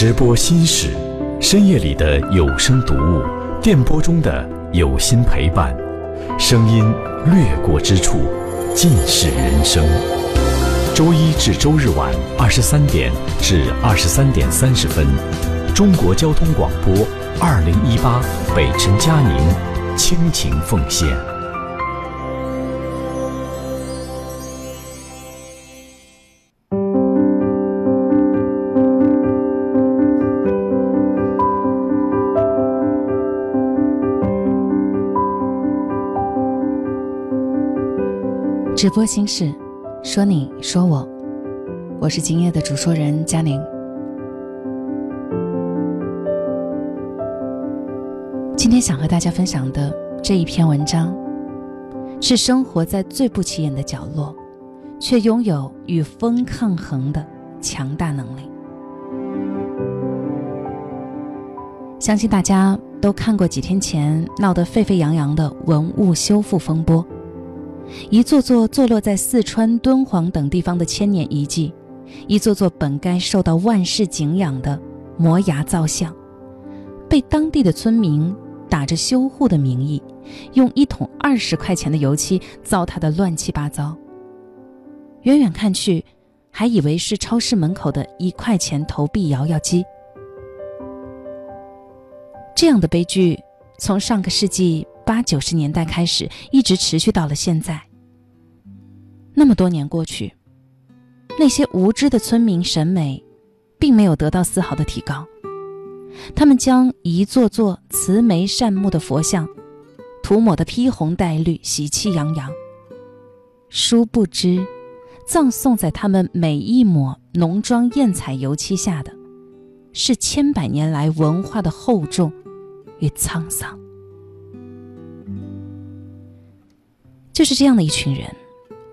直播心事，深夜里的有声读物，电波中的有心陪伴，声音掠过之处，尽是人生。周一至周日晚二十三点至二十三点三十分，中国交通广播二零一八北辰佳宁倾情奉献。直播心事，说你说我，我是今夜的主说人佳宁。今天想和大家分享的这一篇文章，是生活在最不起眼的角落，却拥有与风抗衡的强大能力。相信大家都看过几天前闹得沸沸扬扬的文物修复风波。一座座坐落在四川、敦煌等地方的千年遗迹，一座座本该受到万世敬仰的摩崖造像，被当地的村民打着修护的名义，用一桶二十块钱的油漆糟蹋得乱七八糟。远远看去，还以为是超市门口的一块钱投币摇摇机。这样的悲剧，从上个世纪。八九十年代开始，一直持续到了现在。那么多年过去，那些无知的村民审美，并没有得到丝毫的提高。他们将一座座慈眉善目的佛像，涂抹得披红戴绿、喜气洋洋。殊不知，葬送在他们每一抹浓妆艳彩油漆下的，是千百年来文化的厚重与沧桑。就是这样的一群人，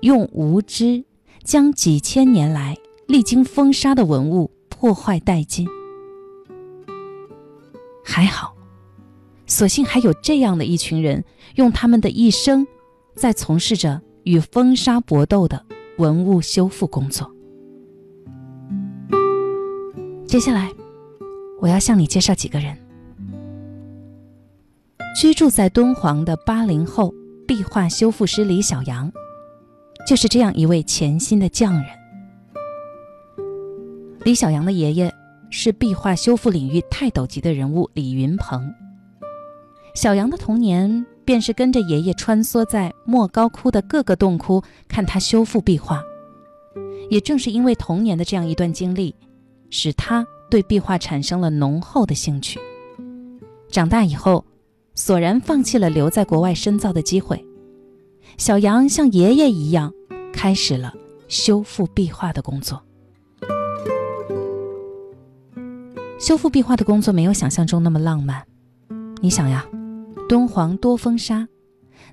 用无知将几千年来历经风沙的文物破坏殆尽。还好，所幸还有这样的一群人，用他们的一生，在从事着与风沙搏斗的文物修复工作。接下来，我要向你介绍几个人：居住在敦煌的八零后。壁画修复师李小阳，就是这样一位潜心的匠人。李小阳的爷爷是壁画修复领域泰斗级的人物李云鹏。小杨的童年便是跟着爷爷穿梭在莫高窟的各个洞窟，看他修复壁画。也正是因为童年的这样一段经历，使他对壁画产生了浓厚的兴趣。长大以后。索然放弃了留在国外深造的机会，小杨像爷爷一样，开始了修复壁画的工作。修复壁画的工作没有想象中那么浪漫。你想呀，敦煌多风沙，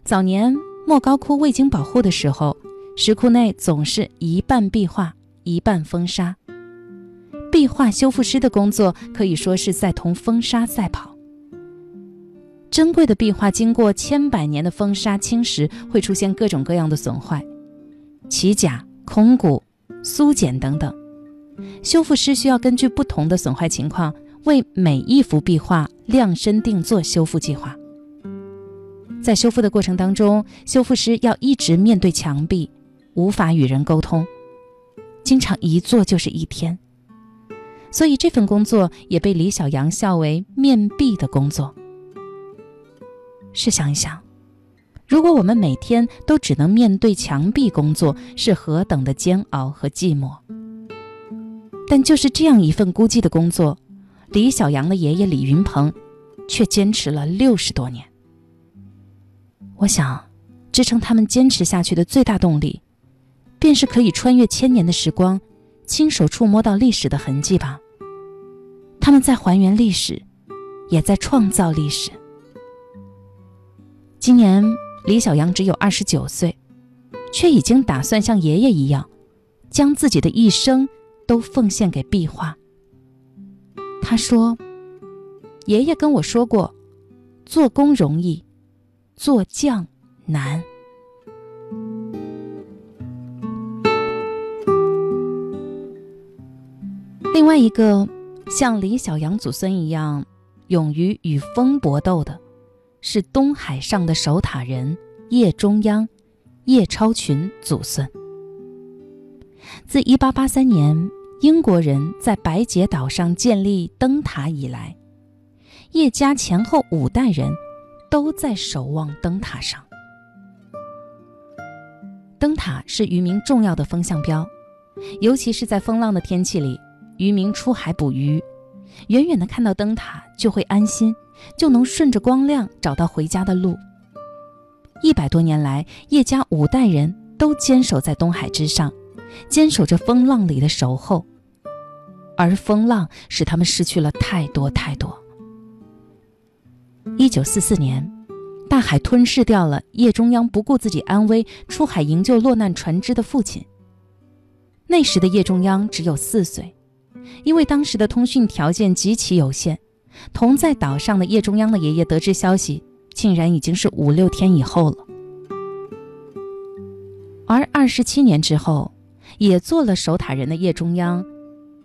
早年莫高窟未经保护的时候，石窟内总是一半壁画，一半风沙。壁画修复师的工作可以说是在同风沙赛跑。珍贵的壁画经过千百年的风沙侵蚀，会出现各种各样的损坏，起甲、空鼓、苏简等等。修复师需要根据不同的损坏情况，为每一幅壁画量身定做修复计划。在修复的过程当中，修复师要一直面对墙壁，无法与人沟通，经常一坐就是一天。所以这份工作也被李小阳笑为“面壁”的工作。试想一想，如果我们每天都只能面对墙壁工作，是何等的煎熬和寂寞。但就是这样一份孤寂的工作，李小阳的爷爷李云鹏却坚持了六十多年。我想，支撑他们坚持下去的最大动力，便是可以穿越千年的时光，亲手触摸到历史的痕迹吧。他们在还原历史，也在创造历史。今年李小阳只有二十九岁，却已经打算像爷爷一样，将自己的一生都奉献给壁画。他说：“爷爷跟我说过，做工容易，做匠难。”另外一个像李小阳祖孙一样，勇于与风搏斗的，是东海上的守塔人叶中央、叶超群祖孙。自1883年英国人在白节岛上建立灯塔以来，叶家前后五代人都在守望灯塔上。灯塔是渔民重要的风向标，尤其是在风浪的天气里，渔民出海捕鱼，远远的看到灯塔就会安心，就能顺着光亮找到回家的路。一百多年来，叶家五代人都坚守在东海之上。坚守着风浪里的守候，而风浪使他们失去了太多太多。一九四四年，大海吞噬掉了叶中央不顾自己安危出海营救落难船只的父亲。那时的叶中央只有四岁，因为当时的通讯条件极其有限，同在岛上的叶中央的爷爷得知消息，竟然已经是五六天以后了。而二十七年之后。也做了守塔人的叶中央，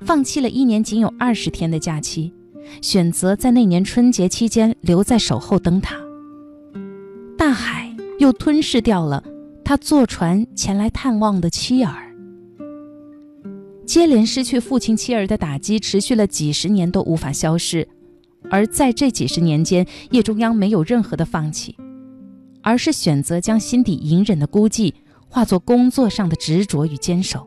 放弃了一年仅有二十天的假期，选择在那年春节期间留在守候灯塔。大海又吞噬掉了他坐船前来探望的妻儿。接连失去父亲妻儿的打击持续了几十年都无法消失，而在这几十年间，叶中央没有任何的放弃，而是选择将心底隐忍的孤寂。化作工作上的执着与坚守。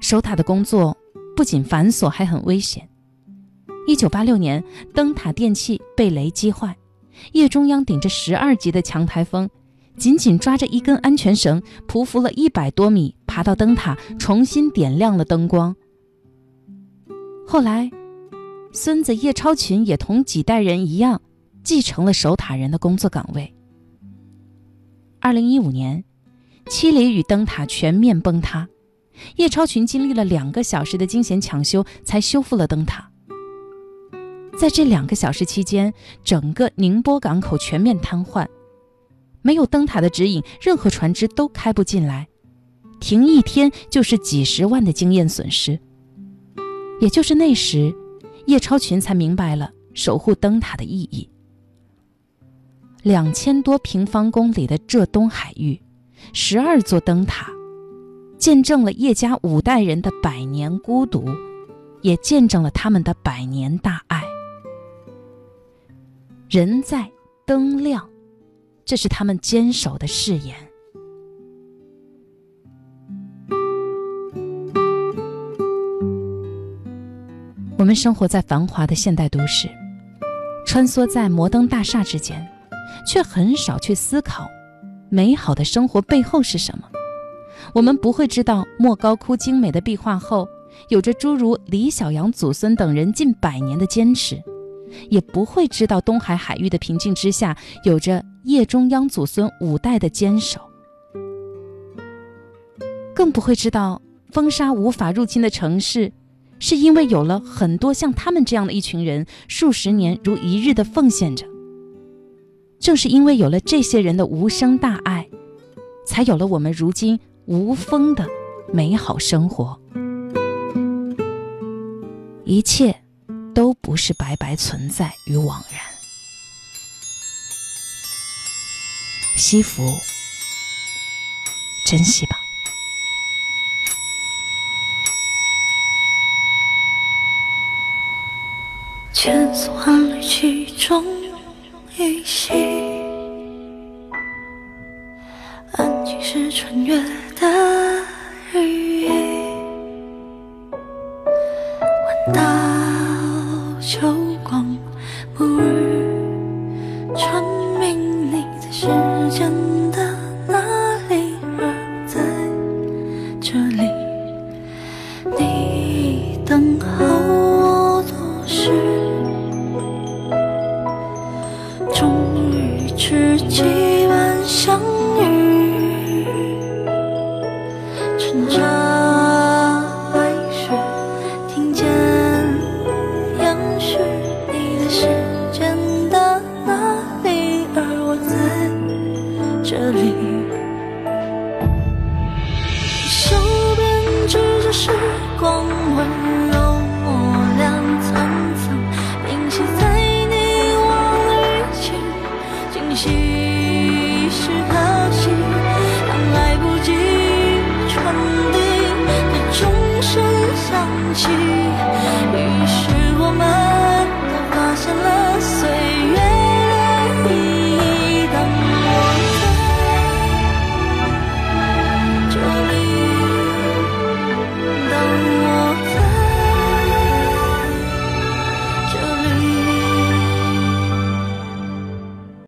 守塔的工作不仅繁琐，还很危险。一九八六年，灯塔电器被雷击坏，叶中央顶着十二级的强台风，紧紧抓着一根安全绳，匍匐了一百多米，爬到灯塔，重新点亮了灯光。后来，孙子叶超群也同几代人一样，继承了守塔人的工作岗位。二零一五年。七里屿灯塔全面崩塌，叶超群经历了两个小时的惊险抢修，才修复了灯塔。在这两个小时期间，整个宁波港口全面瘫痪，没有灯塔的指引，任何船只都开不进来，停一天就是几十万的经验损失。也就是那时，叶超群才明白了守护灯塔的意义。两千多平方公里的浙东海域。十二座灯塔，见证了叶家五代人的百年孤独，也见证了他们的百年大爱。人在灯亮，这是他们坚守的誓言。我们生活在繁华的现代都市，穿梭在摩登大厦之间，却很少去思考。美好的生活背后是什么？我们不会知道莫高窟精美的壁画后，有着诸如李小阳祖孙等人近百年的坚持，也不会知道东海海域的平静之下，有着叶中央祖孙五代的坚守，更不会知道风沙无法入侵的城市，是因为有了很多像他们这样的一群人，数十年如一日的奉献着。正是因为有了这些人的无声大爱，才有了我们如今无风的美好生活。一切不是白白存在与枉然。惜福，珍惜吧。千丝万缕其中。依稀，安静是穿越秋光，暮日传明你在时间的哪里？而在这里，你等候我多时。是几晚相遇，光温柔抹亮层层，铭记在你我旅情，惊喜是可惜，但来不及传递，你钟声响起，于是。